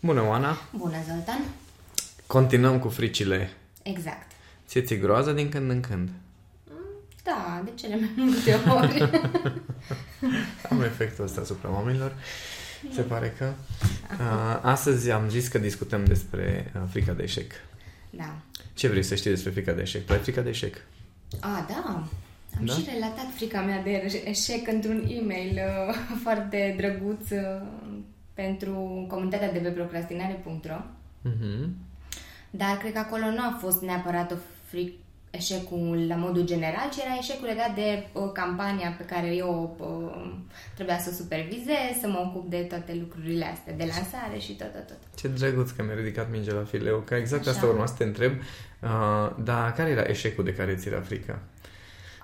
Bună, Oana! Bună, Zoltan! Continuăm cu fricile. Exact. Ție ți groază din când în când? Da, de cele mai multe ori. Am efectul ăsta asupra oamenilor. Se pare că... Uh, astăzi am zis că discutăm despre uh, frica de eșec. Da. Ce vrei să știi despre frica de eșec? Tu ai frica de eșec? A, da. Am Da? și relatat frica mea de eșec într-un e-mail uh, foarte drăguț uh, pentru comunitatea de pe procrastinare.ro Mhm. Dar cred că acolo nu a fost neapărat o fric eșecul la modul general, ci era eșecul legat de uh, campania pe care eu uh, trebuia să o supervizez, să mă ocup de toate lucrurile astea, de lansare și tot, tot, tot. Ce drăguț că mi-a ridicat mingea la fileu, că exact Așa. asta urma să te întreb. Uh, dar care era eșecul de care ți era frică?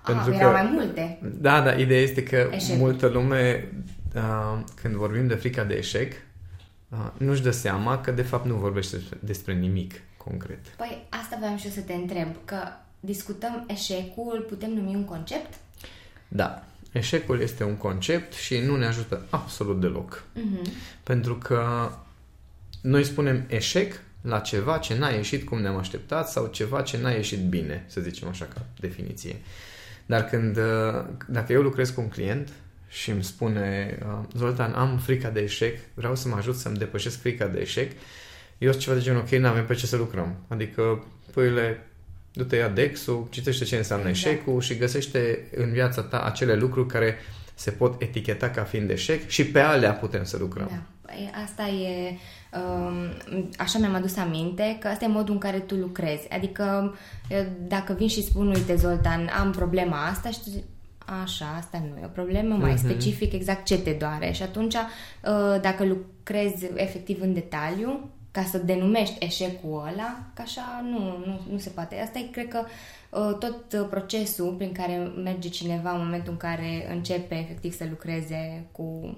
Ah, erau mai multe. Da, da, ideea este că Eșecuri. multă lume, uh, când vorbim de frica de eșec, uh, nu-și dă seama că de fapt nu vorbește despre nimic concret. Păi asta vreau și eu să te întreb, că discutăm eșecul, putem numi un concept? Da, eșecul este un concept și nu ne ajută absolut deloc. Mhm. Pentru că noi spunem eșec la ceva ce n-a ieșit cum ne-am așteptat sau ceva ce n-a ieșit bine, să zicem așa ca definiție. Dar când, uh, dacă eu lucrez cu un client și îmi spune uh, Zoltan, am frica de eșec, vreau să mă ajut să-mi depășesc frica de eșec, eu sunt ceva de genul, ok, n-avem pe ce să lucrăm. Adică, păile, du-te ia Dexul, citește ce înseamnă Exact. eșecul și găsește în viața ta acele lucruri care se pot eticheta ca fiind eșec și pe alea putem să lucrăm. Da. Păi asta e... Um, așa mi-am adus aminte că asta e modul în care tu lucrezi. Adică eu, dacă vin și spun, uite Zoltan, am problema asta și tu zici, Așa, asta nu e o problemă, mai Mhm. specific exact ce te doare. Și atunci, uh, dacă lucrezi efectiv în detaliu, ca să denumești eșecul ăla, că așa nu, nu, nu se poate. Asta e, cred că, uh, tot uh, procesul prin care merge cineva în momentul în care începe efectiv să lucreze cu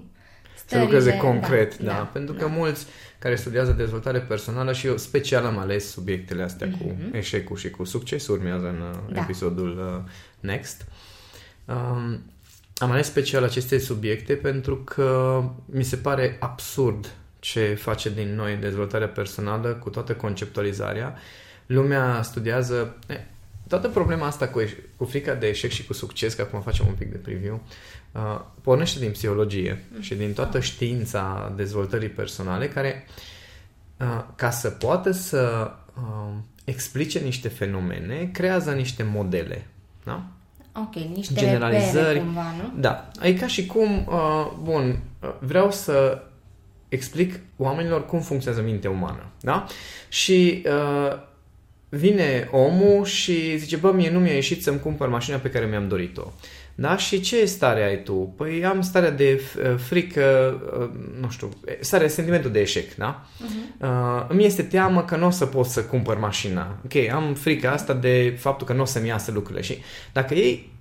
Să stările. lucreze concret, da. da, da pentru că da. mulți care studiază dezvoltare personală și eu special am ales subiectele astea cu eșecul și cu succes, urmează în uh, Mhm. Da. episodul uh, next. Um, am ales special aceste subiecte pentru că mi se pare absurd ce face din noi dezvoltarea personală cu toată conceptualizarea. Lumea studiază e, toată problema asta cu, eș- cu frica de eșec și cu succes, că acum facem un pic de preview, uh, pornește din psihologie și din toată știința dezvoltării personale care uh, ca să poată să uh, explice niște fenomene, creează niște modele. Da? Ok, niște generalizări. repere cumva, nu? Da, e ca și cum, uh, bun, uh, vreau să explic oamenilor cum funcționează mintea umană, da? Și uh, vine omul și zice, bă, mie nu mi-a ieșit să-mi cumpăr mașina pe care mi-am dorit-o. Da? Și ce stare ai tu? Păi am starea de uh, frică, uh, nu știu, starea, sentimentul de eșec, da? Uh-huh. Uh, îmi este teamă că nu o să pot să cumpăr mașina. Ok, am frica asta de faptul că nu o să-mi iasă lucrurile. Și dacă iei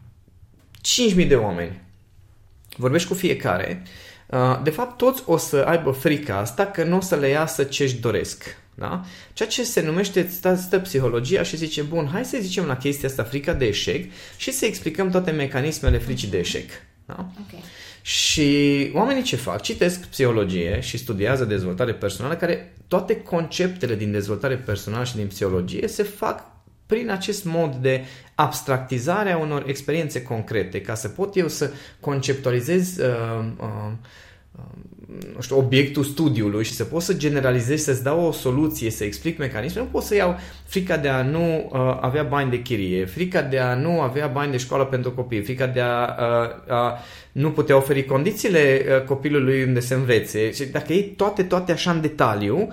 5.000 de oameni, vorbești cu fiecare, uh, de fapt toți o să aibă frica asta că nu o să le iasă ce își doresc. Da? Ceea ce se numește, stă, stă psihologia și zice, bun, hai să zicem la chestia asta frica de eșec și să explicăm toate mecanismele fricii de eșec. Da? Ok. Și oamenii ce fac? Citesc psihologie și studiază dezvoltare personală, care toate conceptele din dezvoltare personală și din psihologie se fac prin acest mod de abstractizare a unor experiențe concrete, ca să pot eu să conceptualizez uh, uh, uh, nu știu, obiectul studiului și să pot să generalizez, să-ți dau o soluție, să explic mecanismul, nu pot să iau frica de a nu uh, avea bani de chirie, frica de a nu avea bani de școală pentru copii, frica de a, uh, a nu putea oferi condițiile uh, copilului unde să învețe. Și dacă iei toate, toate așa în detaliu,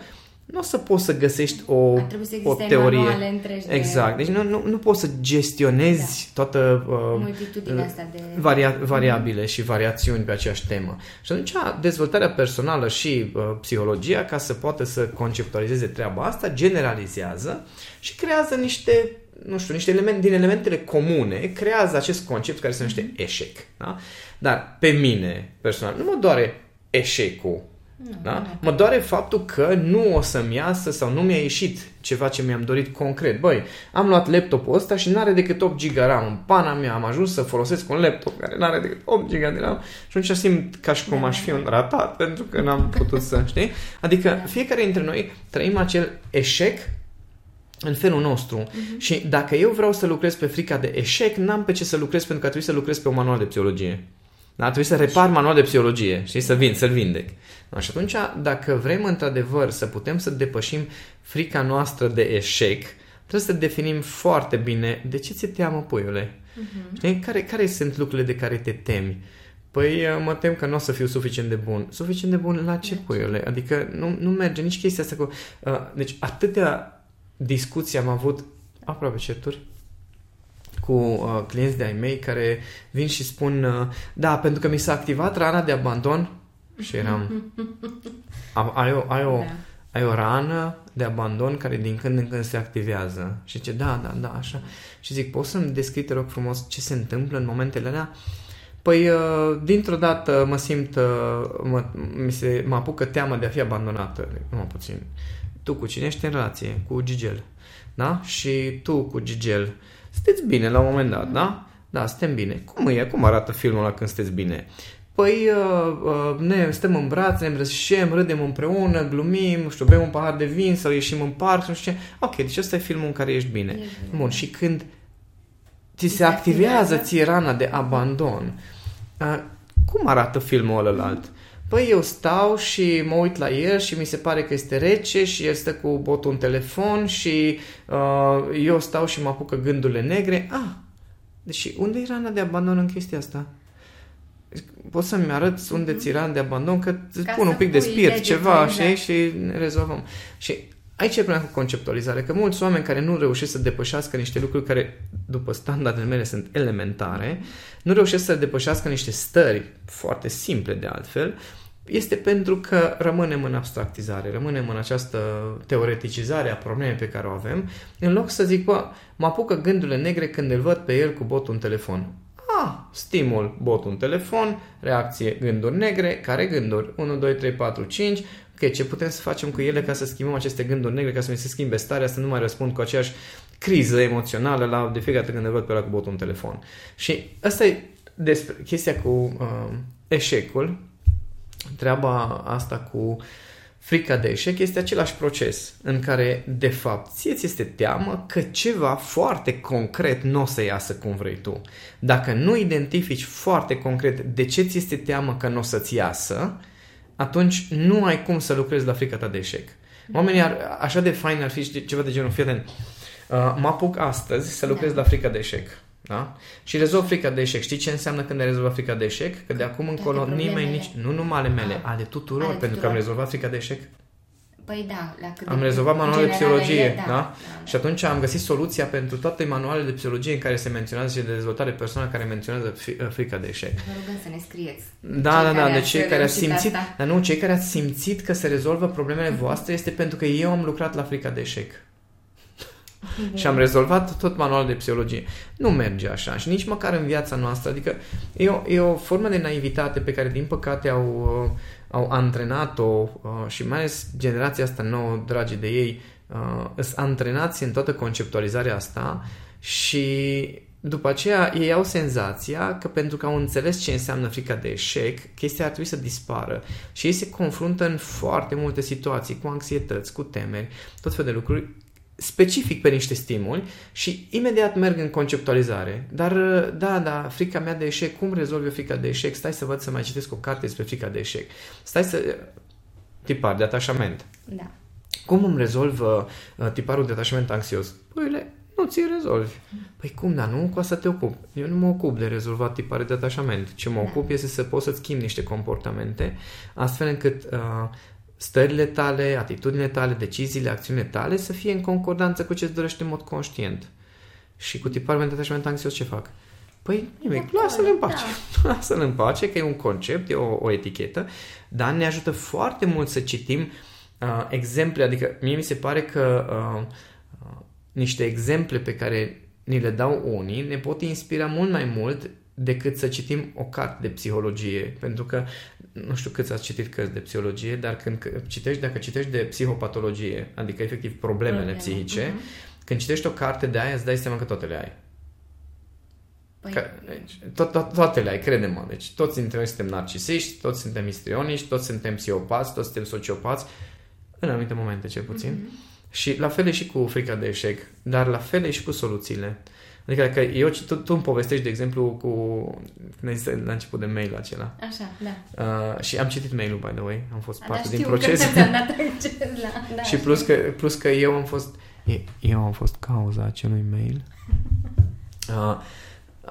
nu o să poți să găsești o, Ar trebui să o existe teorie. manuale întregi de- Exact. Deci nu, nu, nu poți să gestionezi da. toată uh, Multitudinea asta de... varia- variabile și variațiuni pe aceeași temă. Și atunci dezvoltarea personală și uh, psihologia, ca să poată să conceptualizeze treaba asta, generalizează și creează niște nu știu, niște elemente, din elementele comune, creează acest concept care se numește eșec. Da? Dar pe mine, personal, nu mă doare eșecul Nu, Da? nu. Mă doare faptul că nu o să-mi iasă sau nu mi-a ieșit ceva ce mi-am dorit concret. Băi, am luat laptopul ăsta și n-are decât 8 GB RAM în pana mea. Am ajuns să folosesc un laptop care n-are decât 8 GB de RAM și atunci simt ca și cum Da, aș fi da, un ratat pentru că n-am putut să, știi? Adică Da. fiecare dintre noi trăim acel eșec în felul nostru. Mhm. Și dacă eu vreau să lucrez pe frica de eșec, n-am pe ce să lucrez pentru că trebuie să lucrez pe un manual de psihologie. Da? Trebuie să repar manual de psihologie și să vin, să-l vindec. Da? Și atunci, dacă vrem într-adevăr să putem să depășim frica noastră de eșec, trebuie să definim foarte bine de ce ți-e teamă, puiule. Mhm. Știi? Care, care sunt lucrurile de care te temi? Păi mă tem că nu o să fiu suficient de bun. Suficient de bun la ce, puiule? Adică nu, nu merge nici chestia asta cu... Uh, deci atâtea discuții am avut aproape certuri cu uh, clienți de-ai mei care vin și spun uh, da, pentru că mi s-a activat rana de abandon și eram "Am- ai o, ai o, Da. ai o rană de abandon care din când în când se activează. Și ce da, da, da, așa. Și zic, poți să-mi descrii, te rog frumos, ce se întâmplă în momentele alea? Păi, uh, dintr-o dată mă simt, uh, mă, mi se, mă apucă teama de a fi abandonată. Nu puțin. Tu cu cine ești în relație? Cu Gigel. Da? Și tu cu Gigel. Sunteți bine la un moment dat, da? Da, suntem bine. Cum e? Cum arată filmul ăla când sunteți bine? Păi uh, uh, ne stăm în brațe, ne îmbrățișăm, râdem împreună, glumim, nu știu, bem un pahar de vin sau ieșim în parc, nu știu ce. Ok, deci ăsta e filmul în care ești bine. Ești bine. Bun, și când ți se se activează activează. ție rana de abandon, uh, cum arată filmul ălălalt? Păi eu stau și mă uit la el și mi se pare că este rece și el stă cu botul în telefon și uh, eu stau și mă apucă gândurile negre. Ah, deci unde e rana de abandon în chestia asta? Poți să-mi arăți unde ți rana de abandon? Că îți Ca pun să un pic de pui spirit, degetul, ceva, exact. știi? Și ne rezolvăm. Și aici e problema cu conceptualizare, că mulți oameni care nu reușesc să depășească niște lucruri care, după standardele mele, sunt elementare, nu reușesc să depășească niște stări foarte simple de altfel, este pentru că rămânem în abstractizare, rămânem în această teoreticizare a problemei pe care o avem, în loc să zic, bă, mă apucă gândurile negre când îl văd pe el cu botul în telefon. Ah, stimul, botul în telefon, reacție, gânduri negre, care gânduri? 1, 2, 3, 4, 5. Ok, ce putem să facem cu ele ca să schimbăm aceste gânduri negre, ca să mi se schimbe starea, să nu mai răspund cu aceeași criză emoțională la de fiecare dată când îl văd pe ăla cu botul în telefon. Și asta e despre chestia cu uh, eșecul, treaba asta cu frica de eșec este același proces în care, de fapt, ție ți este teamă că ceva foarte concret nu o să iasă cum vrei tu. Dacă nu identifici foarte concret de ce ți este teamă că nu o să-ți iasă, atunci nu ai cum să lucrezi la frica ta de eșec. Oamenii ar, așa de fain ar fi ceva de genul, fii atent, uh, mă apuc astăzi să lucrez Da. la frica de eșec. Da? Și rezolv frica de eșec. Știi ce înseamnă când ai rezolvat frica de eșec? Că de acum încolo problemele- nimeni nici... Nu numai ale mele, Ah. ale tuturor, Ale pentru că am tuturor. rezolvat frica de eșec. Păi da, la cât Am de rezolvat manualul de generalele, psihologie, da, da? da, Și atunci am găsit soluția pentru toate manualele de psihologie în care se menționează și de dezvoltare personală care menționează fi- frica de eșec. Vă rugăm să ne scrieți. Da, Cei da, da, care de ați cei care ați reușit simțit, asta. dar nu, cei care ați simțit că se rezolvă problemele voastre este pentru că eu am lucrat la frica de eșec. Și am rezolvat tot manualul de psihologie. Nu merge așa și nici măcar în viața noastră. Adică e o, e o formă de naivitate pe care, din păcate, au, uh, au antrenat-o uh, și mai ales generația asta nouă, dragii de ei, uh, sunt antrenați în toată conceptualizarea asta și după aceea ei au senzația că pentru că au înțeles ce înseamnă frica de eșec, chestia ar trebui să dispară. Și ei se confruntă în foarte multe situații cu anxietăți, cu temeri, tot fel de lucruri specific pe niște stimuli și imediat merg în conceptualizare. Dar, da, da, frica mea de eșec, cum rezolv eu frica de eșec? Stai să văd să mai citesc o carte despre frica de eșec. Stai să... Tipar de atașament. Da. Cum îmi rezolv uh, tiparul de atașament anxios? Păi, le, nu ți rezolvi. Păi cum, dar nu cu asta te ocup. Eu nu mă ocup de rezolvat tipare de atașament. Ce mă Da. ocup este să poți să-ți schimbi niște comportamente, astfel încât uh, stările tale, atitudinile tale, deciziile, acțiunile tale să fie în concordanță cu ce îți dorește în mod conștient. Și cu tiparul de atașament anxios ce fac? Păi nimic, De lasă-l în acolo, pace. Lasă-l în pace, că e un concept, e o, o etichetă, dar ne ajută foarte mult să citim uh, exemple, adică mie mi se pare că uh, uh, niște exemple pe care ni le dau unii ne pot inspira mult mai mult decât să citim o carte de psihologie, pentru că nu știu câți ați citit cărți de psihologie, dar când citești, dacă citești de psihopatologie, adică efectiv problemele Probleme. psihice, uh-huh. când citești o carte de aia, îți dai seama că toate le ai. Păi... Că, deci, to- to- toate le ai, crede-mă. Deci toți dintre noi suntem narcisiști, toți suntem istrioniști, toți suntem psihopați, toți suntem sociopați, în anumite momente cel puțin. Uh-huh. Și la fel e și cu frica de eșec, dar la fel e și cu soluțiile. Adică că eu, tu, tu îmi povestești, de exemplu, cu când ai zis la început de mail acela. Așa, da. Uh, și am citit mail-ul, by the way. Am fost A, parte da, din proces. Că la, da, și plus că, plus că eu am fost eu am fost cauza acelui mail. Uh,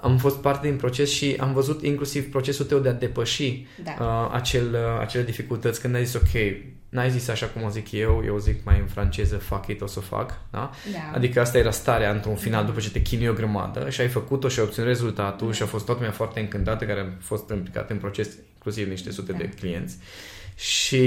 am fost parte din proces și am văzut inclusiv procesul tău de a depăși da. uh, acel, uh, acele dificultăți când ai zis ok, n-ai zis așa cum o zic eu, eu zic mai în franceză fuck it, o să fac, da? da. Adică asta era starea într-un final da. după ce te chinui o grămadă și ai făcut-o și ai obținut rezultatul da. și a fost toată lumea foarte încântată care a fost implicat în proces, inclusiv niște sute da. de clienți. Și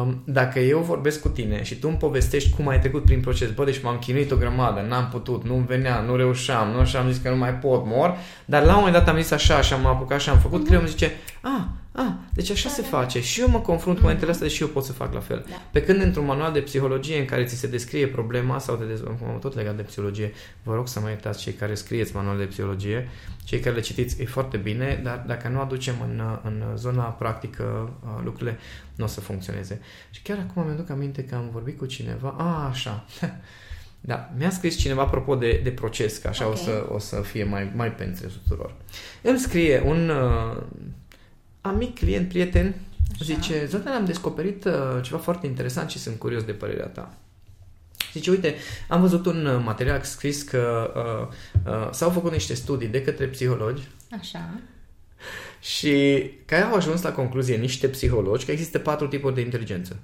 um, dacă eu vorbesc cu tine și tu îmi povestești cum ai trecut prin proces, bă, deci m-am chinuit o grămadă, n-am putut, nu venea, nu reușeam, nu așa am zis că nu mai pot, mor, dar la un moment dat am zis așa și am apucat și am făcut, mm-hmm. creierul îmi zice, ah, Ah, deci așa da, se da. face. Și eu mă confrunt cu momentele astea și eu pot să fac la fel. Da. Pe când într-un manual de psihologie în care ți se descrie problema sau de dezvoltare, tot legat de psihologie, vă rog să mă iertați cei care scrieți manual de psihologie, cei care le citiți, e foarte bine, dar dacă nu aducem în, în zona practică lucrurile, nu o să funcționeze. Și chiar acum mi-aduc aminte că am vorbit cu cineva, a, așa, Da, mi-a scris cineva apropo de, de proces, că așa okay. o, să, o să fie mai, mai pentru tuturor. Îmi scrie un uh, amic, client, prieten, Așa. zice, Zoltan, am descoperit uh, ceva foarte interesant și sunt curios de părerea ta. Zice, uite, am văzut un uh, material scris că uh, uh, s-au făcut niște studii de către psihologi. Așa. Și care au ajuns la concluzie niște psihologi că există patru tipuri de inteligență.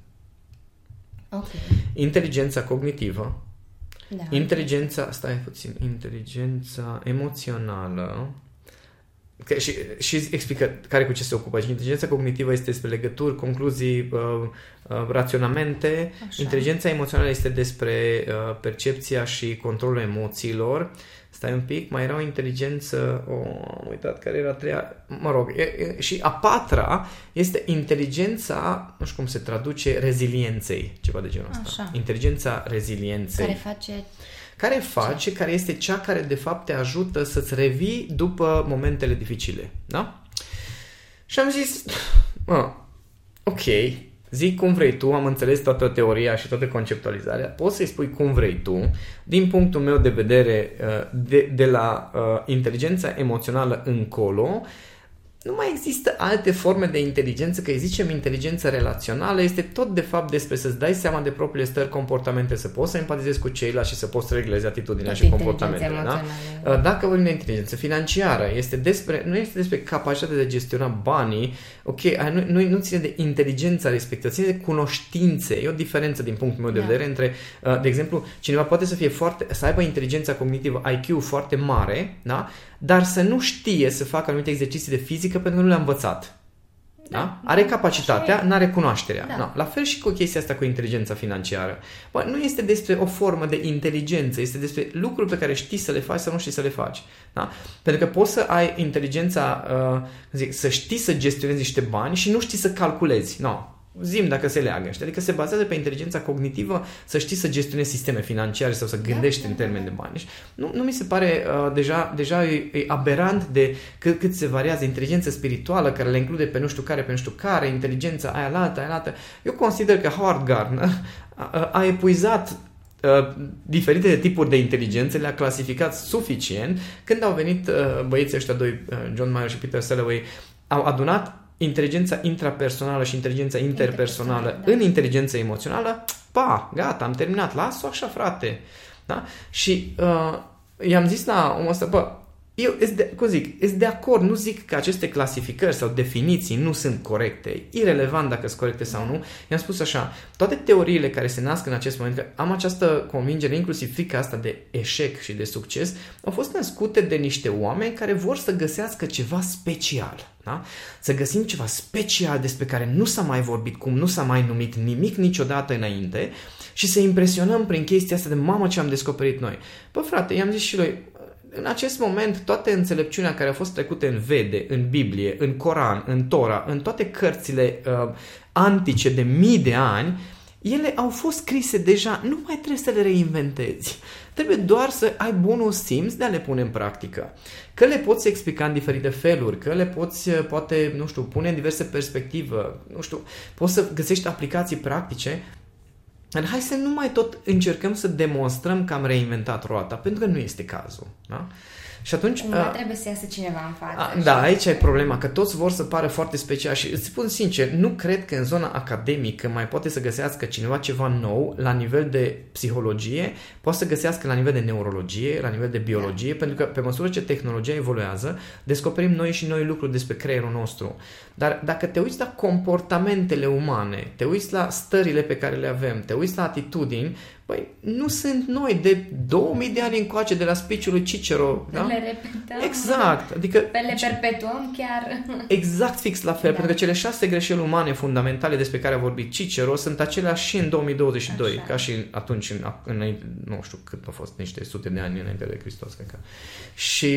Ok. Inteligența cognitivă, da. inteligența, stai puțin, inteligența emoțională, Că, și, și explică care cu ce se ocupă. Și inteligența cognitivă este despre legături, concluzii, uh, uh, raționamente. Așa. Inteligența emoțională este despre uh, percepția și controlul emoțiilor. Stai un pic, mai era o inteligență, oh, am uitat care era a treia, mă rog, e, e, și a patra este inteligența, nu știu cum se traduce, rezilienței, ceva de genul ăsta. Așa. Inteligența rezilienței. Care face care face, care este cea care de fapt te ajută să-ți revii după momentele dificile. Da? Și am zis, mă, ok, zic cum vrei tu, am înțeles toată teoria și toată conceptualizarea, poți să-i spui cum vrei tu, din punctul meu de vedere, uh, de, de la uh, inteligența emoțională încolo, nu mai există alte forme de inteligență, că îi zicem inteligență relațională, este tot de fapt despre să-ți dai seama de propriile stări comportamente, să poți să empatizezi cu ceilalți și să poți să reglezi atitudinea tot și comportamentele. Da? Uh, dacă vorbim de inteligență financiară, este despre, nu este despre capacitatea de a gestiona banii, ok, nu, nu, nu ține de inteligența respectivă, ține de cunoștințe. E o diferență din punctul meu de da. vedere între, uh, de exemplu, cineva poate să fie foarte, să aibă inteligența cognitivă IQ foarte mare, da? dar să nu știe să facă anumite exerciții de fizică pentru că nu le-a învățat. Da? da? Are capacitatea, nu are cunoașterea. Da. Da. La fel și cu chestia asta cu inteligența financiară. Bă, nu este despre o formă de inteligență, este despre lucruri pe care știi să le faci sau nu știi să le faci. Da? Pentru că poți să ai inteligența, uh, zic, să știi să gestionezi niște bani și nu știi să calculezi. No. Zim dacă se leagă. Știi? Adică se bazează pe inteligența cognitivă să știi să gestionezi sisteme financiare sau să da, gândești da, în termeni de bani. Deci, nu, nu mi se pare uh, deja, deja e, e aberant de cât, cât se variază inteligența spirituală care le include pe nu știu care, pe nu știu care, inteligența aia la alta, aia la alta. Eu consider că Howard Gardner a, a epuizat Uh, diferite tipuri de inteligențe, le-a clasificat suficient. Când au venit uh, băieții ăștia doi, uh, John Mayer și Peter Selloway, au adunat inteligența intrapersonală și inteligența interpersonală da. în inteligența emoțională, pa, gata, am terminat, las-o așa, frate. Da? Și uh, i-am zis la omul ăsta, bă, eu, de, cum zic, sunt de acord, nu zic că aceste clasificări sau definiții nu sunt corecte, irrelevant dacă sunt corecte sau nu. I-am spus așa, toate teoriile care se nasc în acest moment, că am această convingere, inclusiv frica asta de eșec și de succes, au fost născute de niște oameni care vor să găsească ceva special. Da? Să găsim ceva special despre care nu s-a mai vorbit, cum nu s-a mai numit nimic niciodată înainte și să impresionăm prin chestia asta de mamă ce am descoperit noi. Bă, frate, i-am zis și lui, în acest moment toate înțelepciunea care a fost trecute în Vede, în Biblie, în Coran, în Tora, în toate cărțile uh, antice de mii de ani, ele au fost scrise deja, nu mai trebuie să le reinventezi. Trebuie doar să ai bunul simț de a le pune în practică. Că le poți explica în diferite feluri, că le poți, uh, poate, nu știu, pune în diverse perspective, nu știu, poți să găsești aplicații practice, dar hai să nu mai tot încercăm să demonstrăm că am reinventat roata, pentru că nu este cazul. Da? Și atunci... Cumva uh, trebuie să iasă cineva în față. A, da, aici e problema, că toți vor să pară foarte special și îți spun sincer, nu cred că în zona academică mai poate să găsească cineva ceva nou la nivel de psihologie, poate să găsească la nivel de neurologie, la nivel de biologie, da. pentru că pe măsură ce tehnologia evoluează, descoperim noi și noi lucruri despre creierul nostru. Dar dacă te uiți la comportamentele umane, te uiți la stările pe care le avem, te uiți la atitudini, Păi nu sunt noi de 2000 de ani încoace de la spiciul lui Cicero. Da? Le repetăm. Exact. Adică, Pe le perpetuăm chiar. Exact fix la fel, da. pentru că cele șase greșeli umane fundamentale despre care a vorbit Cicero sunt aceleași și în 2022, Așa. ca și atunci, în, în, nu știu cât au fost, niște sute de ani înainte de Hristos, cred că. Și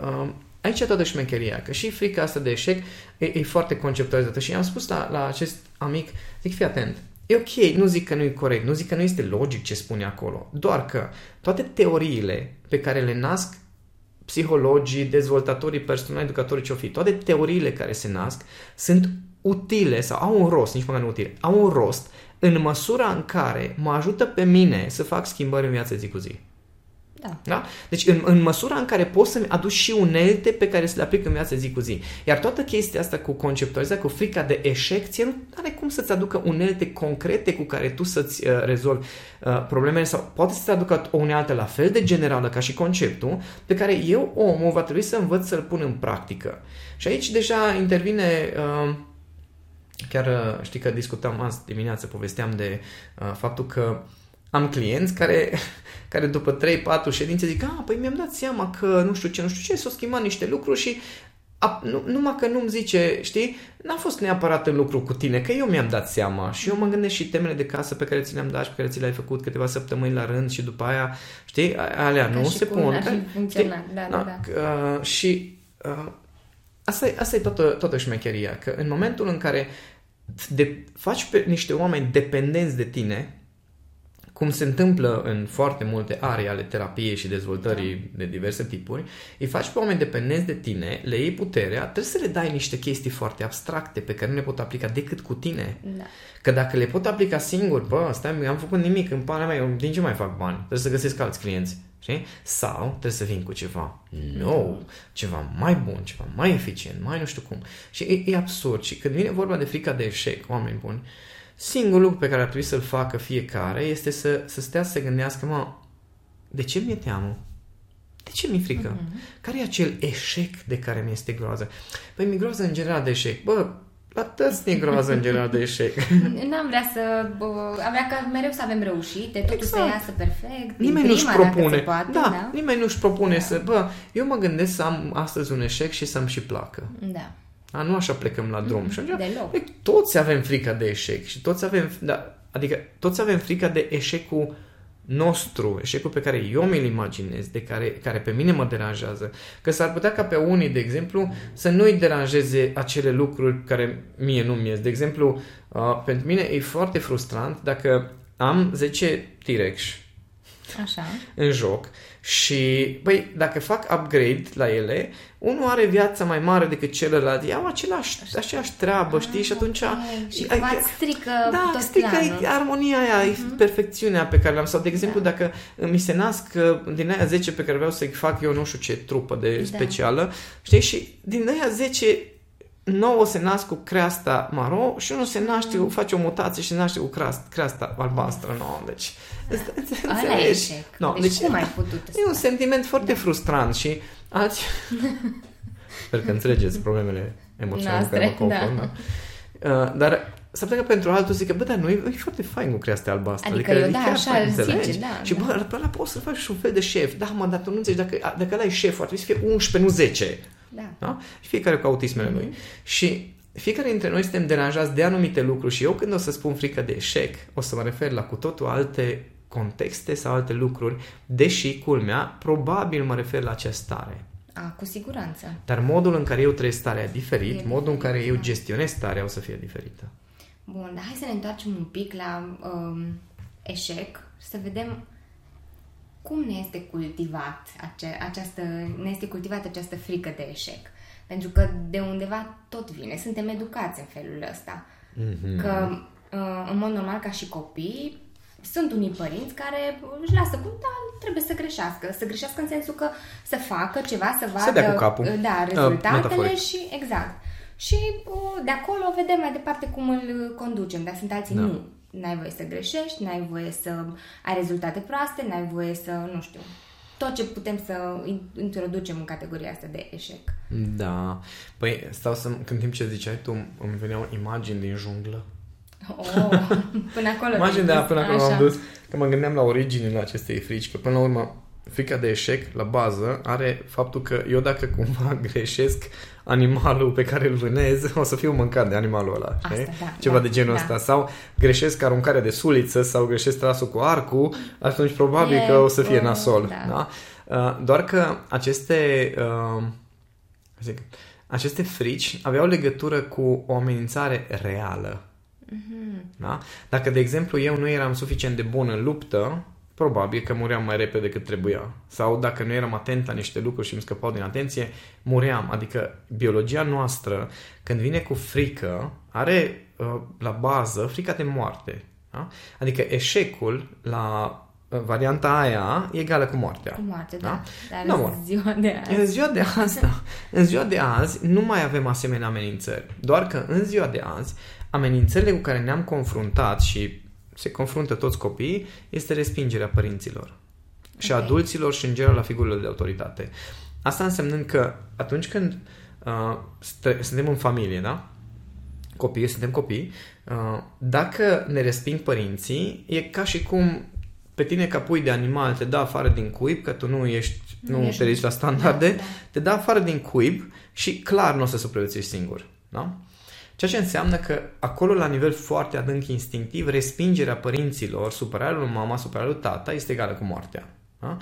uh, aici e toată șmecheria, că și frica asta de eșec e, e foarte conceptualizată și am spus la, la acest amic, zic, fii atent, E ok, nu zic că nu e corect, nu zic că nu este logic ce spune acolo, doar că toate teoriile pe care le nasc psihologii, dezvoltatorii personali, educatorii ce-o fi, toate teoriile care se nasc sunt utile sau au un rost, nici măcar nu utile, au un rost în măsura în care mă ajută pe mine să fac schimbări în viața zi cu zi. Da. da? Deci în, în măsura în care poți să-mi aduci și unelte pe care să le aplic în viața zi cu zi. Iar toată chestia asta cu conceptualizarea, cu frica de eșec, ție nu are cum să-ți aducă unelte concrete cu care tu să-ți uh, rezolvi uh, problemele sau poate să-ți aducă o unealtă la fel de generală ca și conceptul pe care eu, omul, va trebui să învăț să-l pun în practică. Și aici deja intervine... Uh, chiar uh, știi că discutam azi dimineață, povesteam de uh, faptul că am clienți care care după 3-4 ședințe zic, a, păi mi-am dat seama că nu știu ce, nu știu ce, s-au schimbat niște lucruri și a, nu, numai că nu-mi zice, știi, n-a fost neapărat în lucru cu tine, că eu mi-am dat seama și eu mă gândesc și temele de casă pe care ți le-am dat și pe care ți le-ai făcut câteva săptămâni la rând și după aia, știi, alea Ca nu se pun. Știi, da, da, da. Uh, și uh, asta, e, asta e toată, toată șmecheria, că în momentul în care de, faci pe niște oameni dependenți de tine, cum se întâmplă în foarte multe arii ale terapiei și dezvoltării da. de diverse tipuri, îi faci pe oameni dependenți de tine, le iei puterea, trebuie să le dai niște chestii foarte abstracte pe care nu le pot aplica decât cu tine. Da. Că dacă le pot aplica singur, bă, stai, am făcut nimic în pana mea, eu din ce mai fac bani? Trebuie să găsesc alți clienți. Știi? Sau trebuie să vin cu ceva nou, ceva mai bun, ceva mai eficient, mai nu știu cum. Și e, e absurd. Și când vine vorba de frica de eșec, oameni buni, uh, Singurul lucru pe care ar trebui să-l facă fiecare este să, să stea să se gândească, mă, de ce mi-e teamă? De ce mi-e frică? Uh-huh. Care e acel eșec de care mi este groază? Păi mi groază în general de eșec. Bă, la toți ne groază în general de eșec. N-am vrea să... Bă, am vrea ca mereu să avem reușite, totul exact. să iasă perfect. Nimeni nu-și propune. Poate, da, da, nimeni nu-și propune da. să... Bă, eu mă gândesc să am astăzi un eșec și să-mi și placă. Da. A, nu așa plecăm la drum. Mm, și atunci, deloc. toți avem frica de eșec și toți avem, da, adică toți avem frica de eșecul nostru, eșecul pe care eu mi-l imaginez, de care, care pe mine mă deranjează. Că s-ar putea ca pe unii, de exemplu, să nu-i deranjeze acele lucruri care mie nu mi De exemplu, uh, pentru mine e foarte frustrant dacă am 10 T-Rex Așa. în joc și, băi, dacă fac upgrade la ele, unul are viața mai mare decât celălalt. Iau același, aceeași treabă, știi? Și atunci... Și cumva strică da, tot strică planul. armonia aia, uh-huh. perfecțiunea pe care le-am. Sau, de exemplu, da. dacă mi se nasc din aia 10 pe care vreau să-i fac eu nu știu ce trupă de da. specială, știi? Și din aia 10 nouă se nasc cu creasta maro și unul se naște, mm. face o mutație și se naște cu creasta, creasta albastră nouă. Deci, da. Ăla e eșec. No, deci, deci cum ai putut E un sentiment foarte da. frustrant și alți... Sper că înțelegeți problemele emoționale care mă confund. Da. Da. Uh, dar să plecă pentru altul zic că, bă, dar nu, e, e foarte fain cu creastea albastră. Adică, adică eu, da, așa fain, zice, da. Și, da. bă, pe ăla poți să faci și un fel de șef. Da, mă, dar tu nu înțelegi, dacă, dacă ăla e șef, ar trebui să fie 11, nu 10. Da. da? Și fiecare cu autismele mm-hmm. lui. Și fiecare dintre noi suntem deranjați de anumite lucruri și eu când o să spun frică de eșec, o să mă refer la cu totul alte contexte sau alte lucruri, deși, culmea, probabil mă refer la această stare. A, cu siguranță. Dar modul în care eu trăiesc starea diferit, E modul în care diferit, eu da. gestionez starea o să fie diferită. Bun, dar hai să ne întoarcem un pic la um, eșec, să vedem cum ne este cultivat ace- această, ne este cultivată această frică de eșec. Pentru că de undeva tot vine. Suntem educați în felul ăsta. Mm-hmm. Că, uh, în mod normal, ca și copii, sunt unii părinți care își lasă cum, da, trebuie să greșească. Să greșească în sensul că să facă ceva, să vadă dea cu capul. uh, da, Uh, rezultatele metaforic. și exact. Și uh, de acolo vedem mai departe cum îl conducem, dar sunt alții Da. nu. N-ai voie să greșești, n-ai voie să ai rezultate proaste, n-ai voie să, nu știu, tot ce putem să in- introducem în categoria asta de eșec. Da. Păi, stau să... Când timp ce ziceai tu, îmi veneau imagini din junglă. Oh, până acolo. Imagini de te-ai aia până acolo dus. am dus. Că mă gândeam la originile acestei frici, că până la urmă frica de eșec, la bază, are faptul că eu dacă cumva greșesc animalul pe care îl vânez, o să fiu mâncat de animalul ăla. Asta, știi? da, Ceva da, de genul da. ăsta. Sau greșesc aruncarea de suliță sau greșesc trasul cu arcul, atunci probabil E, că o să fie uh, nasol. da. Da? Uh, doar că aceste... Uh, zic, aceste frici aveau legătură cu o amenințare reală. Da? Dacă, de exemplu, eu nu eram suficient de bun în luptă, probabil că muream mai repede decât trebuia. Sau dacă nu eram atent la niște lucruri și îmi scăpau din atenție, muream. Adică biologia noastră, când vine cu frică, are uh, la bază frica de moarte. Da? Adică eșecul la uh, varianta aia e egală cu moartea. Cu moarte, da. Da? Dar Nu, în mă. ziua de azi. În ziua de azi, da. În ziua de azi nu mai avem asemenea amenințări. Doar că în ziua de azi, amenințările cu care ne-am confruntat și se confruntă toți copiii este respingerea părinților și Ok. adulților și în general la figurile de autoritate. Asta însemnând că atunci când uh, stă, suntem în familie, da? Copii, suntem copii, uh, dacă ne resping părinții, e ca și cum pe tine ca pui de animal te dă afară din cuib, că tu nu ești, nu, Nu nu ești- te ridici la standarde, Da, da. te dă afară din cuib și clar nu o să supraviețuiești singur. Da? Ceea ce înseamnă că acolo, la nivel foarte adânc instinctiv, respingerea părinților, supărarea lui mama, supărarea lui tata, este egală cu moartea. Da?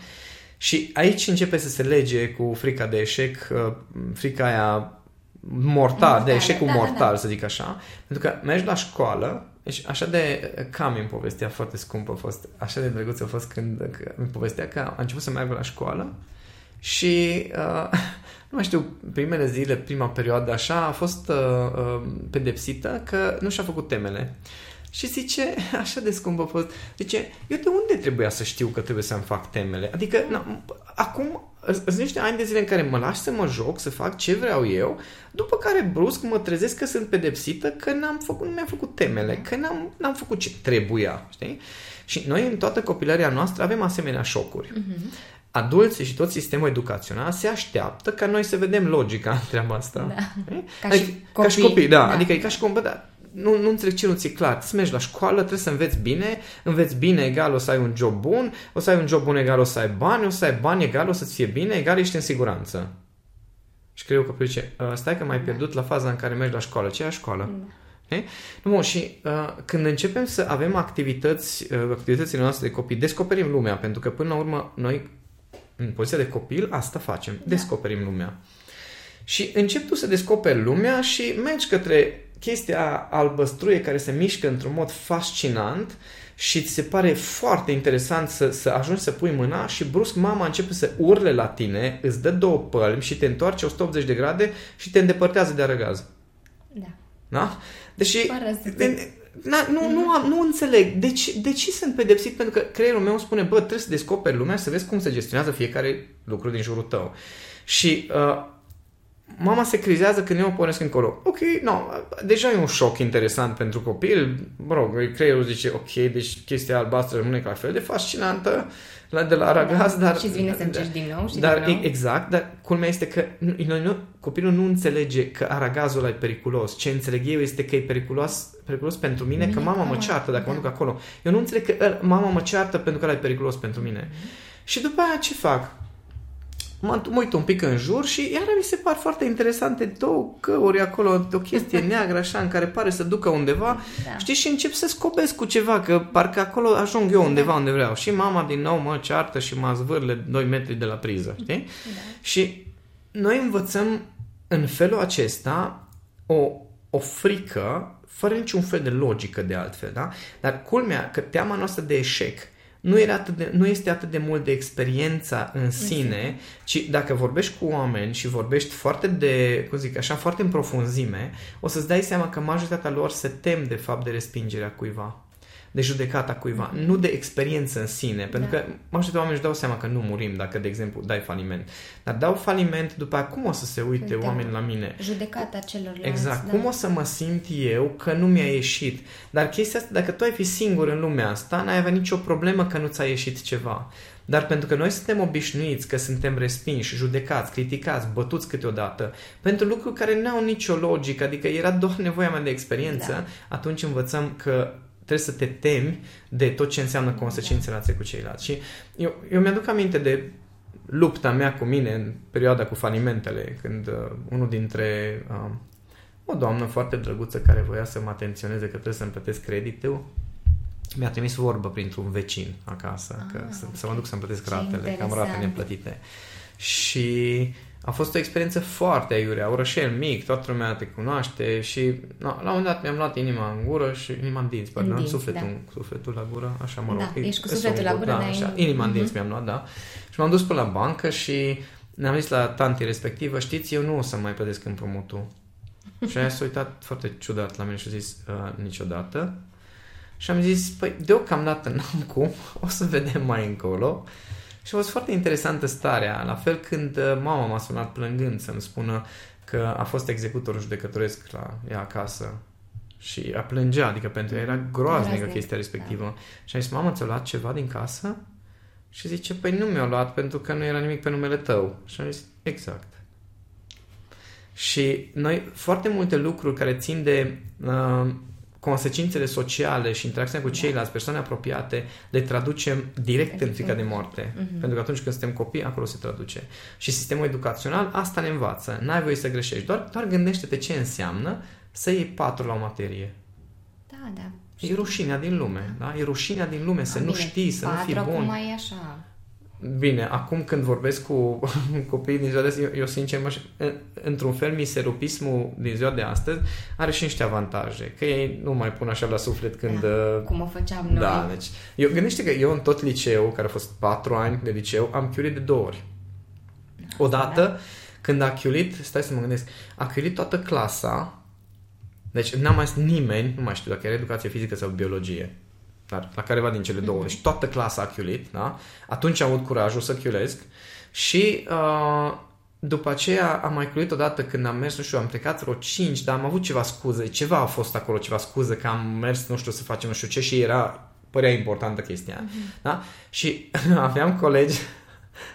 Și aici începe să se lege cu frica de eșec, uh, frica aia mortal, de Mortală, eșecul da, da, mortal, da. să zic așa. Pentru că mergi la școală, deci așa de cam în povestea foarte scumpă a fost, așa de drăguț a fost când că îmi povestea că a început să meargă la școală și uh, nu mai știu, primele zile, prima perioadă așa, a fost uh, uh, pedepsită că nu și-a făcut temele. Și zice, așa de scump a fost, zice, eu de unde trebuia să știu că trebuie să-mi fac temele? Adică, na, acum, sunt niște ani de zile în care mă lași să mă joc, să fac ce vreau eu, după care brusc mă trezesc că sunt pedepsită, că n-am făcut, nu mi-am făcut temele, că n-am, n-am făcut ce trebuia, știi? Și noi în toată copilăria noastră avem asemenea șocuri. Adulții și tot sistemul educațional se așteaptă ca noi să vedem logica în treaba asta. Da. Știi? Ca adică, și ca și copii. copii, da. Da. Adică e ca și cum, bă, da, nu, nu înțeleg ce nu ți-e clar. Să mergi la școală, trebuie să înveți bine, înveți bine egal o să ai un job bun, o să ai un job bun egal o să ai bani, o să ai bani egal o să-ți fie bine, egal ești în siguranță. Și cred eu că zice, "Uh, stai că m-ai pierdut la faza în care mergi la școală. Ce e școală? Okay? Nu, bun, și uh, când începem să avem activități, uh, activitățile noastre de copii, descoperim lumea, pentru că până la urmă noi, în poziția de copil, asta facem, descoperim lumea. Și începi tu să descoperi lumea și mergi către chestia albăstruie care se mișcă într-un mod fascinant și ți se pare foarte interesant să, să ajungi să pui mâna și brusc mama începe să urle la tine, îți dă două pălmi și te întoarce 180 de grade și te îndepărtează de arăgaz. Da. Da? Deși Fără să te- de, na, nu, nu, am, nu înțeleg. De ce, de ce sunt pedepsit? Pentru că creierul meu îmi spune, bă, trebuie să descoperi lumea, să vezi cum se gestionează fiecare lucru din jurul tău. Și uh, mama se crizează când eu mă pornesc încolo. Ok, no, deja e un șoc interesant pentru copil. Mă rog, creierul zice, ok, deci chestia albastră rămâne ca fel de fascinantă la, de la Aragaz, dar... Și îți vine să încerci din nou și dar, din nou. e- Exact, dar culmea este că nu, noi nu, copilul nu înțelege că aragazul ăla e periculos. Ce înțeleg eu este că e periculos, periculos pentru mine, Mine că mama mă că- ceartă dacă mă da. duc acolo. Eu nu înțeleg că ăla- mama mă ceartă pentru că ăla e periculos pentru mine. Mhm. Și după aia ce fac? Mă uit un pic în jur și iar mi se par foarte interesante două căuri acolo, o chestie neagră așa în care pare să ducă undeva, da. știi, și încep să scopesc cu ceva, că parcă acolo ajung eu undeva da. unde vreau. Și mama din nou mă ceartă și mă zvârle 2 metri de la priză, știi? Da. Și noi învățăm în felul acesta o, o frică fără niciun fel de logică de altfel, da? Dar culmea că teama noastră de eșec nu, era atât de, nu este atât de mult de experiența în sine, ci dacă vorbești cu oameni și vorbești foarte de, cum zic așa, foarte în profunzime, o să-ți dai seama că majoritatea lor se tem de fapt de respingerea cuiva de judecata cuiva, mm-hmm. nu de experiență în sine, pentru da. că majoritatea oameni își dau seama că nu murim dacă, de exemplu, dai faliment. Dar dau faliment, după aceea cum o să se uite de oamenii la mine? Judecata celorlalți. Exact. Da. Cum o să mă simt eu că nu mi-a ieșit? Dar chestia asta, dacă tu ai fi singur în lumea asta, n-ai avea nicio problemă că nu ți-a ieșit ceva. Dar pentru că noi suntem obișnuiți că suntem respinși, judecați, criticați, bătuți câteodată, pentru lucruri care nu au nicio logică, adică era doar nevoia mea de experiență, da. atunci învățăm că trebuie să te temi de tot ce înseamnă consecințe relație cu ceilalți. Și eu, eu mi-aduc aminte de lupta mea cu mine în perioada cu falimentele, când uh, unul dintre uh, o doamnă foarte drăguță care voia să mă atenționeze că trebuie să-mi plătesc creditul, mi-a trimis vorbă printr-un vecin acasă, ah, că să, okay. să mă duc să-mi plătesc ratele, că am rate neplătite. Și a fost o experiență foarte aiurea, orășel mic, toată lumea te cunoaște și na, la un moment dat mi-am luat inima în gură și inima în dinți, pardon, dinți, sufletul, da. sufletul la gură, așa mă rog. Da, ești cu sufletul la gură, da, așa, inima uh-huh. în dinți mhm. mi-am luat, da. Și m-am dus până la bancă și ne-am zis la tanti respectivă, știți, eu nu o să mai plătesc împrumutul. și aia s-a uitat foarte ciudat la mine și a zis, uh, niciodată. Și am zis, păi, deocamdată n-am cum, o să vedem mai încolo. Și a fost foarte interesantă starea, la fel când uh, mama m-a sunat plângând să-mi spună că a fost executor judecătoresc la ea acasă și a plângea, adică pentru ea era groaznică Groaznic, chestia respectivă. Da. Și am zis, mamă, ți-a luat ceva din casă? Și zice, păi nu mi-a luat pentru că nu era nimic pe numele tău. Și am zis, exact. Și noi, foarte multe lucruri care țin de uh, consecințele sociale și interacțiunea cu da. ceilalți, persoane apropiate, le traducem direct în frica de moarte. Uh-huh. Pentru că atunci când suntem copii, acolo se traduce. Și sistemul educațional asta ne învață. N-ai voie să greșești. Doar, doar gândește-te ce înseamnă să iei patru la o materie. Da, da. E rușinea din lume, da? E rușinea din lume, să Am nu bine, știi, să nu fii bun. mai e așa Bine, acum când vorbesc cu copiii din ziua de astăzi, eu, eu sincer, mă, într-un fel, miserupismul din ziua de astăzi are și niște avantaje. Că ei nu mai pun așa la suflet când... Da, uh, cum o făceam noi. Da, deci... Eu, gândește că eu în tot liceu, care a fost patru ani de liceu, am chiurit de două ori. Odată, da. când a chiulit, stai să mă gândesc, a chiulit toată clasa, deci n-a mai nimeni, nu mai știu dacă era educație fizică sau biologie, dar la careva din cele două. Mm-hmm. Deci toată clasa a chiulit, da? Atunci am avut curajul să chiulesc și uh, după aceea am mai chiulit odată când am mers, nu știu, am plecat vreo 5, dar am avut ceva scuze, ceva a fost acolo, ceva scuze că am mers, nu știu, să facem nu știu ce și era, părea importantă chestia. Mm-hmm. Da? Și aveam colegi,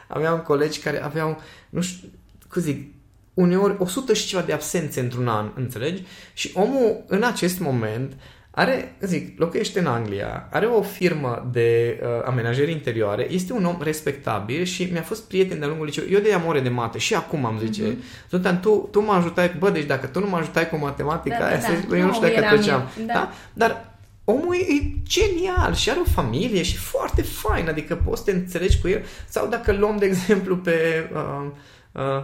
aveam colegi care aveau, nu știu, cum zic, uneori 100 și ceva de absențe într-un an, înțelegi? Și omul în acest moment are, zic, locuiește în Anglia, are o firmă de uh, amenajări interioare, este un om respectabil și mi-a fost prieten de-a lungul liceului. Eu de amore de mate și acum am zice, mm-hmm. Zoltan, tu, tu mă ajutai, bă, deci dacă tu nu mă ajutai cu matematica da, aia, da, da. eu nu știu dacă treceam. Da. da? Dar omul e genial și are o familie și foarte fain, adică poți să te înțelegi cu el. Sau dacă luăm, de exemplu, pe... Uh, uh,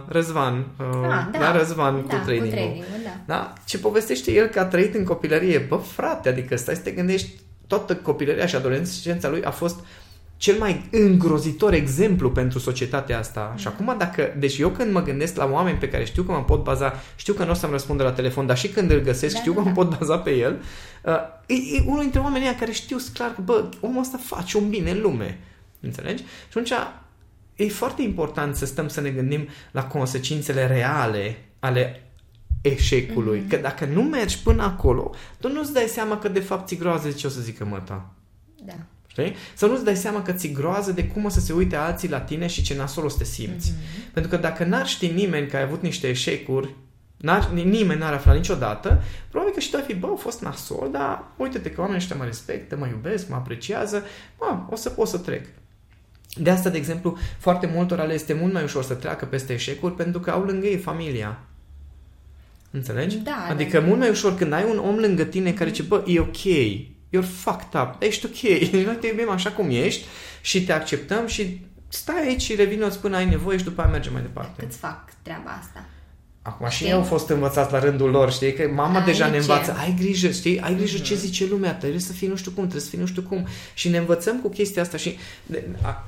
Răzvan, uh, ah, da, da, Răzvan da, cu trading cu trading da. da. Ce povestește el că a trăit în copilărie. Bă, frate, adică stai să te gândești, toată copilăria și adolescența lui a fost cel mai îngrozitor exemplu pentru societatea asta. Mm. Și acum dacă... Deci eu când mă gândesc la oameni pe care știu că mă pot baza, știu că nu o să-mi răspundă la telefon, dar și când îl găsesc, da, știu da, că mă da. pot baza pe el, uh, e, e unul dintre oamenii care știu clar că, bă, omul ăsta face un bine în lume. Înțelegi? Și atunci e foarte important să stăm să ne gândim la consecințele reale ale eșecului. Mm-hmm. Că dacă nu mergi până acolo, tu nu-ți dai seama că de fapt ți groază de ce o să zică măta. Da. Știi? Să nu-ți dai seama că ți groază de cum o să se uite alții la tine și ce nasol o să te simți. Mm-hmm. Pentru că dacă n-ar ști nimeni că ai avut niște eșecuri, n-ar, nimeni n-ar afla niciodată, probabil că și tu ai fi, bă, au fost nasol, dar uite-te că oamenii ăștia mă respectă, mă iubesc, mă apreciază, bă, o să pot să trec. De asta, de exemplu, foarte multora le este mult mai ușor să treacă peste eșecuri pentru că au lângă ei familia. Înțelegi? Da, adică da. mult mai ușor când ai un om lângă tine care zice, bă, e ok, you're fucked up, ești ok, noi te iubim așa cum ești și te acceptăm și stai aici și revine-ți până ai nevoie și după aia merge mai departe. Câți fac treaba asta? Acum și Știi? ei au fost învățați la rândul lor, știi? Că mama Aici deja ne e. învață, ai grijă, știi? Ai grijă Mhm. ce zice lumea, trebuie să fii nu știu cum, trebuie să fii nu știu cum. Și ne învățăm cu chestia asta și de, a,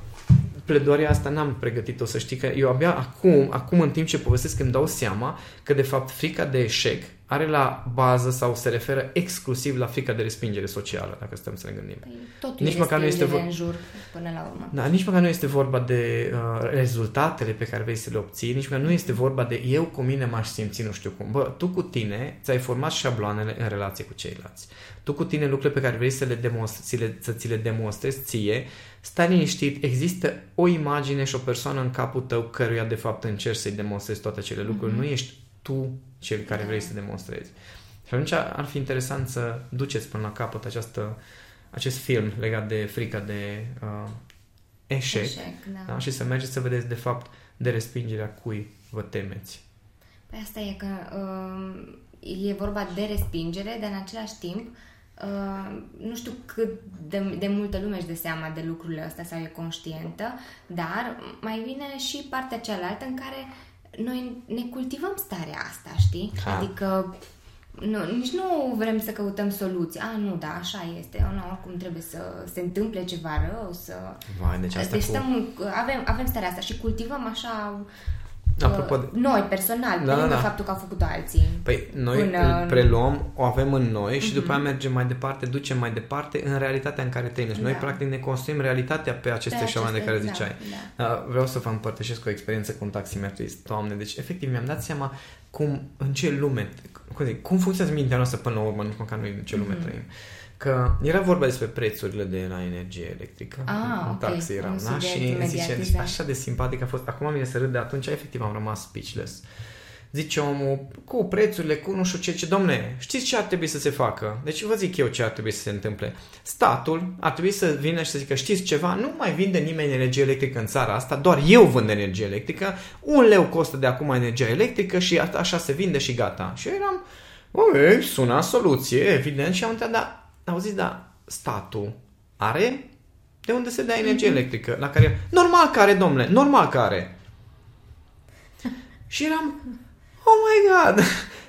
pledoaria asta n-am pregătit-o, să știi că eu abia acum, acum în timp ce povestesc îmi dau seama că de fapt frica de eșec are la bază sau se referă exclusiv la frica de respingere socială, dacă stăm să ne gândim. Păi, totul Nici măcar nu este vor... vor- în jur până la urmă. Da, nici măcar nu este vorba de uh, rezultatele pe care vrei să le obții, nici măcar nu este vorba de eu cu mine m-aș simți nu știu cum. Bă, tu cu tine ți-ai format șabloanele în relație cu ceilalți. Tu cu tine lucrurile pe care vrei să, le demonstre, ți le, să ți le demonstrezi ție, stai liniștit, există o imagine și o persoană în capul tău căruia de fapt încerci să-i demonstrezi toate acele lucruri. Nu ești tu cel care vrei să demonstrezi. Și atunci ar fi interesant să duceți până la capăt această, acest film legat de frica de uh, eșec, Eșec, da. da? și să mergeți să vedeți de fapt de respingerea cui vă temeți. Păi asta e că uh, e vorba de respingere, dar în același timp uh, nu știu cât de, de multă lume își dă seama de lucrurile astea sau e conștientă, dar mai vine și partea cealaltă în care noi ne cultivăm starea asta, știi? Ha. Adică nu, nici nu vrem să căutăm soluții. A, nu, da, așa este. Nu, oricum trebuie să se întâmple ceva rău, să... Vai, deci asta deci cu... stăm, avem, avem starea asta și cultivăm așa Apropo de... uh, noi, personal, Da, da, pe lângă da, da. faptul că au făcut alții. Păi noi Până- îl preluăm, o avem în noi și după aia mergem mai departe, ducem mai departe în realitatea în care trăim. Deci noi Da. practic ne construim realitatea pe aceste Pe șabloane de aceste- care ziceai. Da, da. Uh, Vreau să vă împărtășesc o experiență cu un taximetrist. Doamne, deci efectiv mi-am dat seama cum, în ce lume, cum, zic, cum funcționează mintea noastră până la urmă, nici măcar noi în ce lume Mhm. trăim. Că era vorba despre prețurile de la energie electrică. Ah, în ok. taxi eram, Un da? subiect Și imediat, zice, exact. așa de simpatic a fost. Acum vine să râd de atunci, efectiv am rămas speechless. Zice omul, cu prețurile, cu nu știu ce, ce, domne, știți ce ar trebui să se facă? Deci vă zic eu ce ar trebui să se întâmple. Statul ar trebui să vină și să zică, știți ceva, nu mai vinde nimeni energie electrică în țara asta, doar eu vând energie electrică, un leu costă de acum energia electrică și a- așa se vinde și gata. Și eu eram, ok, sună soluție, evident, și am întrebat, dar, auziți, da, statul are de unde se dea energie electrică? La care, normal că are, domnule, normal că are. Și eram, oh my god!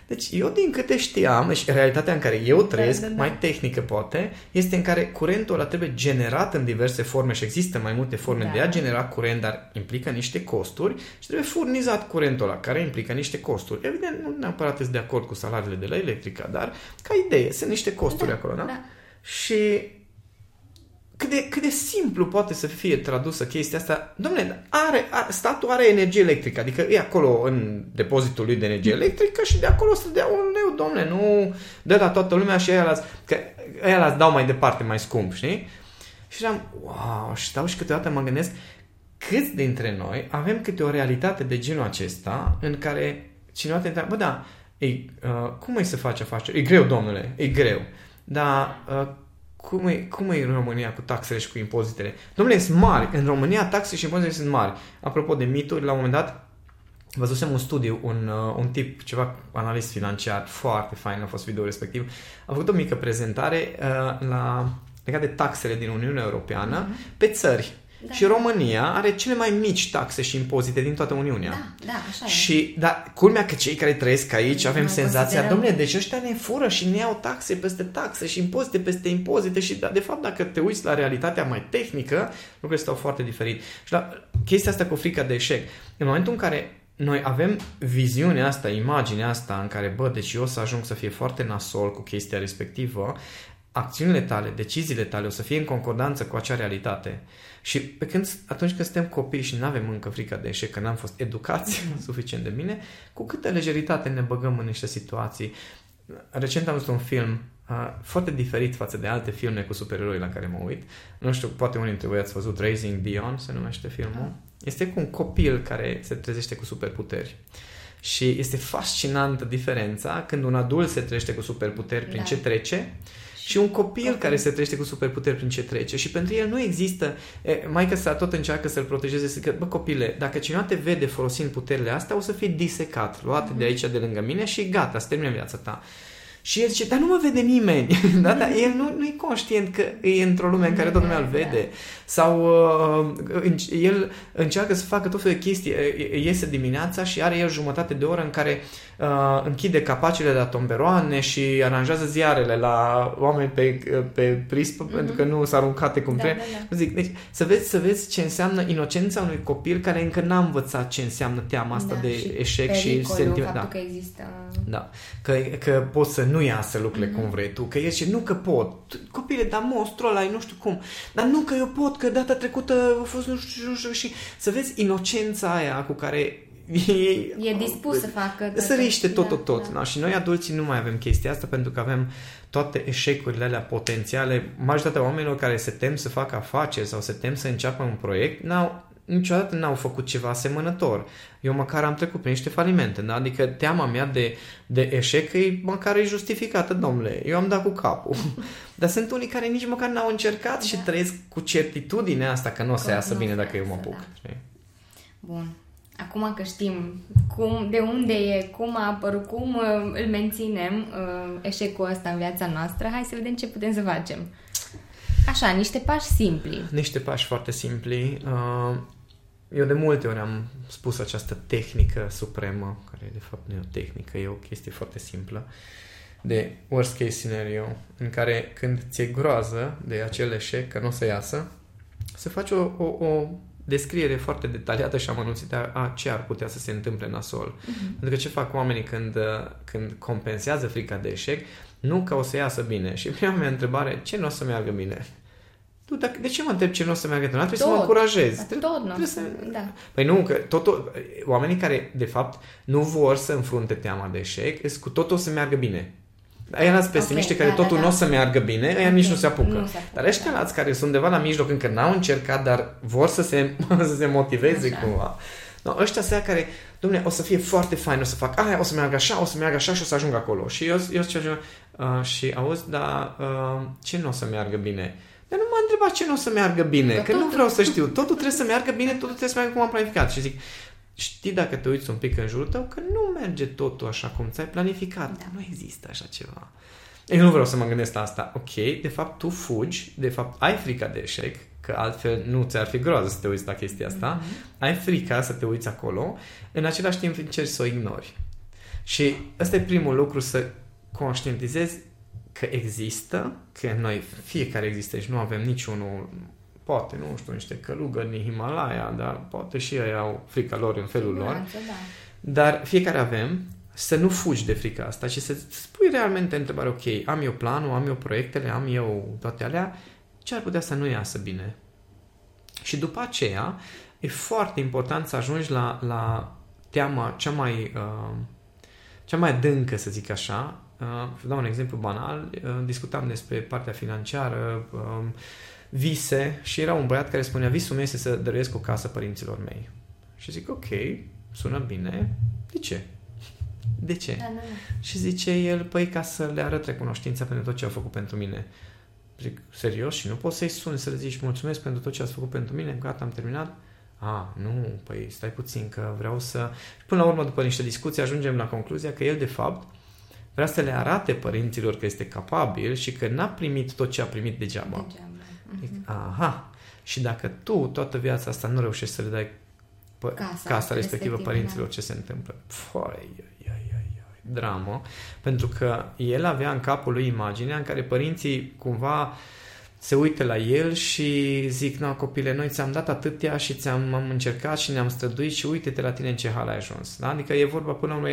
Deci eu din câte știam, deci realitatea în care eu trăiesc, Da, da, da. mai tehnică poate, este în care curentul ăla trebuie generat în diverse forme și există mai multe forme Da. de a genera curent, dar implică niște costuri și trebuie furnizat curentul ăla, care implică niște costuri. Evident, nu neapărat sunt de acord cu salariile de la electrica, dar ca idee, sunt niște costuri Da, acolo, da? da. Și cât de, cât de simplu poate să fie tradusă chestia asta. Domnule, are, are, statul are energie electrică, adică e acolo în depozitul lui de energie electrică și de acolo să dea un leu, domnule, nu dă la toată lumea și aia las, că aia las dau mai departe, mai scump, știi? Și eram, wow, și stau și câteodată mă gândesc câți dintre noi avem câte o realitate de genul acesta în care cineva te întreabă, bă, da, e, uh, cum e să faci afaceri? E greu, domnule, e greu. Dar uh, cum e, cum e în România cu taxele și cu impozitele? Domnule, sunt mari. În România taxele și impozitele sunt mari. Apropo de mituri, la un moment dat văzusem un studiu, un, uh, un tip, ceva analist financiar, foarte fain a fost video respectiv, a făcut o mică prezentare uh, la, legat de taxele din Uniunea Europeană pe țări. Da. Și România are cele mai mici taxe și impozite din toată Uniunea. Da, da, așa e. Și, dar, culmea că cei care trăiesc aici avem Noi senzația, considerăm- domnule, deci ăștia ne fură și ne iau taxe peste taxe și impozite peste impozite și, da, de fapt, dacă te uiți la realitatea mai tehnică, lucrurile stau foarte diferit. Și la chestia asta cu frica de eșec, în momentul în care noi avem viziunea asta, imaginea asta în care, bă, deci eu o să ajung să fie foarte nasol cu chestia respectivă, acțiunile tale, deciziile tale o să fie în concordanță cu acea realitate. Și pe când, atunci când suntem copii și nu avem încă frica de eșec, că n-am fost educați suficient de bine, cu câtă lejeritate ne băgăm în niște situații. Recent am văzut un film uh, foarte diferit față de alte filme cu supereroi la care mă uit. Nu știu, poate unii dintre voi ați văzut Raising Dion, se numește filmul. Este cu un copil care se trezește cu superputeri. Și este fascinantă diferența când un adult se trezește cu superputeri prin Da. ce trece Și un copil okay. care se trăiește cu superputeri prin ce trece. Și pentru el nu există... Mai că sa tot încearcă să-l protejeze, să că, bă, copile, dacă cineva te vede folosind puterile astea, o să fii disecat, luat mm-hmm. de aici, de lângă mine și gata, să termină viața ta. Și el zice, dar nu mă vede nimeni. da, dar el nu, nu e conștient că e într-o lume în care toată lumea îl vede. Sau uh, el încearcă să facă tot felul de chestii. Iese dimineața și are el jumătate de oră în care uh, închide capacele la tomberoane și aranjează ziarele la oameni pe, pe prispă mm-hmm. pentru că nu s-au aruncate cum da, trebuie. Da, da. Zic, deci, să vezi, să vezi ce înseamnă inocența unui copil care încă n-a învățat ce înseamnă teama asta da, de și eșec și sentiment. Da. că există... Da. Că, că poți să nu iasă lucrurile mm-hmm. cum vrei tu. Că ești, nu că pot. Copile, dar monstrul ăla nu știu cum. Dar nu că eu pot, că data trecută a fost nu știu, nu știu și să vezi inocența aia cu care e, e dispus să facă săriște tot, tot, tot. Da, da. Și noi adulții nu mai avem chestia asta pentru că avem toate eșecurile alea potențiale. Majoritatea oamenilor care se tem să facă afaceri sau se tem să înceapă un proiect, n-au, niciodată n-au făcut ceva asemănător. Eu măcar am trecut prin niște falimente, da? adică teama mea de, de eșec e măcar e justificată, domnule. Eu am dat cu capul. Dar sunt unii care nici măcar n-au încercat da. și trăiesc cu certitudinea asta că nu o să iasă bine dacă eu mă apuc. Da. Bun. Acum că știm cum, de unde e, cum a apărut, cum uh, îl menținem uh, eșecul ăsta în viața noastră, hai să vedem ce putem să facem. Așa, niște pași simpli. Niște pași foarte simpli. Uh, eu de multe ori am spus această tehnică supremă, care de fapt nu e o tehnică, e o chestie foarte simplă, de worst case scenario, în care când ți-e groază de acel eșec, că nu o să iasă, să faci o, o, o descriere foarte detaliată și amănunțită a ce ar putea să se întâmple nasol. Uh-huh. Pentru că ce fac oamenii când, când compensează frica de eșec, nu că o să iasă bine. Și prima mea întrebare, ce nu o să meargă bine? Tu, dacă, de ce mă întreb ce nu o să meargă bine? Trebuie tot, să mă încurajez. Tot, trebuie să... da. Păi nu, că totul, oamenii care, de fapt, nu vor să înfrunte teama de eșec, cu totul o să meargă bine. Aia alți pesimiști okay, care da, totul da, da. nu o să meargă bine, aia okay. nici nu se apucă. Nu se apucă dar ăștia da. care sunt undeva la mijloc, încă n-au încercat, dar vor să se, să se motiveze așa. cumva. No, ăștia se care, domnule, o să fie foarte fain, o să fac aia, o să meargă așa, o să meargă așa și o să ajung acolo. Și eu, eu ce uh, și auzi, dar uh, ce nu o să meargă bine? Dar nu m-a întrebat ce nu o să meargă bine, că, că nu vreau să știu. Totul trebuie să meargă bine, totul trebuie să meargă cum am planificat. Și zic, știi dacă te uiți un pic în jurul tău că nu merge totul așa cum ți-ai planificat. Da. Nu există așa ceva. Eu nu vreau să mă gândesc la asta. Ok, de fapt tu fugi, de fapt ai frica de eșec, că altfel nu ți-ar fi groază să te uiți la chestia asta. Mm-hmm. Ai frica să te uiți acolo, în același timp încerci să o ignori. Și ăsta e primul lucru, să conștientizezi că există, că noi fiecare există și nu avem niciunul poate, nu știu, niște călugări în Himalaya, dar poate și ei au frica lor în felul lor. Da. Dar fiecare avem să nu fugi de frica asta și să spui realmente întrebare, ok, am eu planul, am eu proiectele, am eu toate alea, ce ar putea să nu iasă bine? Și după aceea, e foarte important să ajungi la, la teama cea mai, uh, cea mai adâncă, să zic așa. Uh, dau un exemplu banal. Uh, discutam despre partea financiară, uh, vise și era un băiat care spunea visul meu este să dăruiesc o casă părinților mei. Și zic, ok, sună bine, de ce? De ce? Da, da, da. Și zice el, păi ca să le arăt recunoștința pentru tot ce au făcut pentru mine. Zic, serios? Și nu poți să-i suni să le zici mulțumesc pentru tot ce ați făcut pentru mine, gata, am terminat? A, nu, păi stai puțin că vreau să... Până la urmă, după niște discuții, ajungem la concluzia că el, de fapt, vrea să le arate părinților că este capabil și că n-a primit tot ce a primit degeaba. degeaba. Uh-huh. Aha. Și dacă tu toată viața asta nu reușești să le dai pă- casa, casa respectivă părinților, da. ce se întâmplă? Foi, dramă, pentru că el avea în capul lui imaginea în care părinții cumva se uită la el și zic, na, copile, noi ți-am dat atâtea și ți-am am încercat și ne-am străduit și uite-te la tine în ce hal ai ajuns. Da? Adică e vorba până la urmă,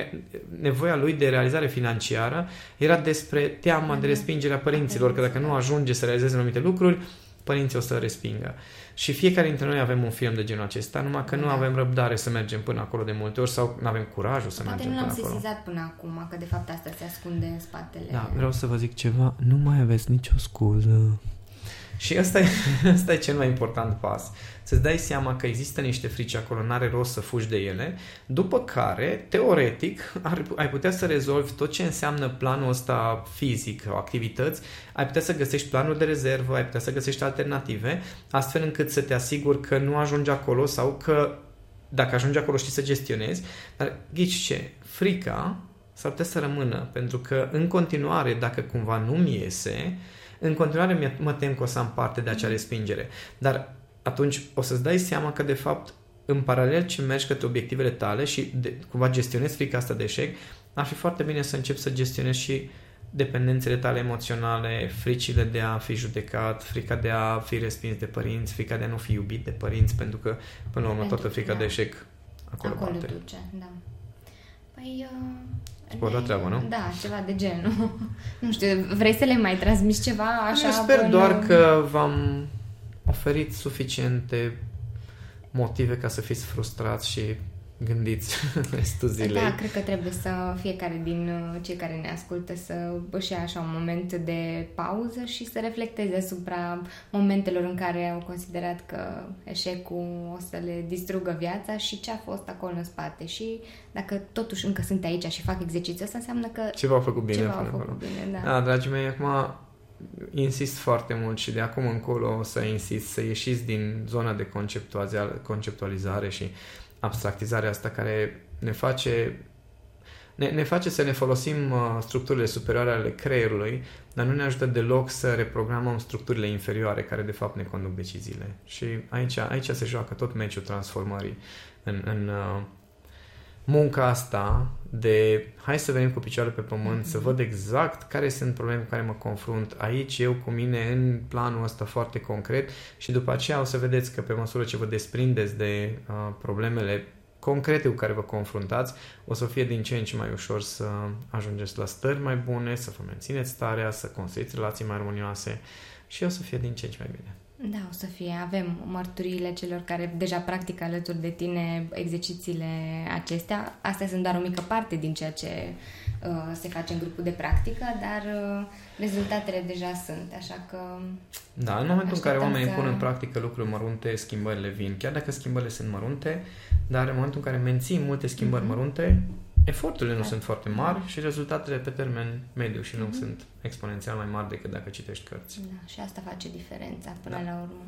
nevoia lui de realizare financiară era despre teama de respingerea părinților, că dacă nu ajunge să realizeze anumite lucruri, părinții o să respingă. Și fiecare dintre noi avem un film de genul acesta, numai că nu da. avem răbdare să mergem până acolo de multe ori sau nu avem curajul să Poate mergem până acolo. Poate nu l-am sesizat până acum, că de fapt asta se ascunde în spatele... Da, vreau să vă zic ceva, nu mai aveți nicio scuză. Și ăsta e, ăsta e cel mai important pas. Să-ți dai seama că există niște frici acolo, n-are rost să fugi de ele, după care, teoretic, ar, ai putea să rezolvi tot ce înseamnă planul ăsta fizic, activități, ai putea să găsești planul de rezervă, ai putea să găsești alternative, astfel încât să te asiguri că nu ajungi acolo sau că dacă ajungi acolo știi să gestionezi, dar ghici ce? Frica s-ar putea să rămână, pentru că în continuare, dacă cumva nu-mi iese, în continuare mă tem că o să am parte de acea respingere. Dar atunci o să-ți dai seama că de fapt în paralel ce mergi către obiectivele tale și de, cumva gestionezi frica asta de eșec, ar fi foarte bine să începi să gestionezi și dependențele tale emoționale, fricile de a fi judecat, frica de a fi respins de părinți, frica de a nu fi iubit de părinți, pentru că până la urmă toată frica da. de eșec acolo, acolo bate. duce, da. Păi, uh, Spor la treabă, nu? Da, ceva de genul. nu știu, vrei să le mai transmiți ceva așa? Eu sper până... doar că v-am oferit suficiente motive ca să fiți frustrați și gândiți restul zilei. Da, cred că trebuie să fiecare din uh, cei care ne ascultă să își ia așa un moment de pauză și să reflecteze asupra momentelor în care au considerat că eșecul o să le distrugă viața și ce a fost acolo în spate. Și dacă totuși încă sunt aici și fac exercițiul ăsta, înseamnă că ceva au făcut bine. Ceva au făcut bine, da. da. dragii mei, acum insist foarte mult și de acum încolo o să insist să ieșiți din zona de conceptualizare și abstractizarea asta care ne face ne, ne face să ne folosim uh, structurile superioare ale creierului, dar nu ne ajută deloc să reprogramăm structurile inferioare care de fapt ne conduc deciziile. Și aici, aici se joacă tot meciul transformării în, în uh, munca asta de hai să venim cu picioarele pe pământ, mm-hmm. să văd exact care sunt probleme cu care mă confrunt aici, eu cu mine, în planul ăsta foarte concret și după aceea o să vedeți că pe măsură ce vă desprindeți de uh, problemele concrete cu care vă confruntați, o să fie din ce în ce mai ușor să ajungeți la stări mai bune, să vă mențineți starea, să construiți relații mai armonioase și o să fie din ce în ce mai bine. Da, o să fie. Avem mărturiile celor care deja practică alături de tine exercițiile acestea. Astea sunt doar o mică parte din ceea ce uh, se face în grupul de practică, dar uh, rezultatele deja sunt, așa că... Da, în momentul în care oamenii să... pun în practică lucruri mărunte, schimbările vin. Chiar dacă schimbările sunt mărunte, dar în momentul în care menții multe schimbări mm-hmm. mărunte, eforturile nu da. sunt foarte mari și rezultatele pe termen mediu și lung mm-hmm. sunt exponențial mai mari decât dacă citești cărți. Da, și asta face diferența până da. la urmă.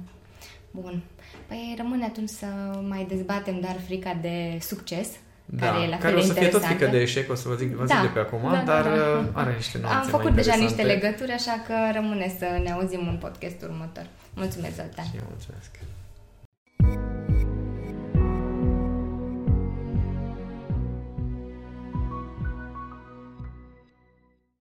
Bun. Păi rămâne atunci să mai dezbatem doar frica de succes, da, care e la care fel o să fie tot frică de eșec, o să vă zic, vă zic da, de pe acum, da, dar da, da. are niște nuanțe Am făcut deja niște legături, așa că rămâne să ne auzim în podcastul următor. Mulțumesc, Zoltan! Și eu mulțumesc!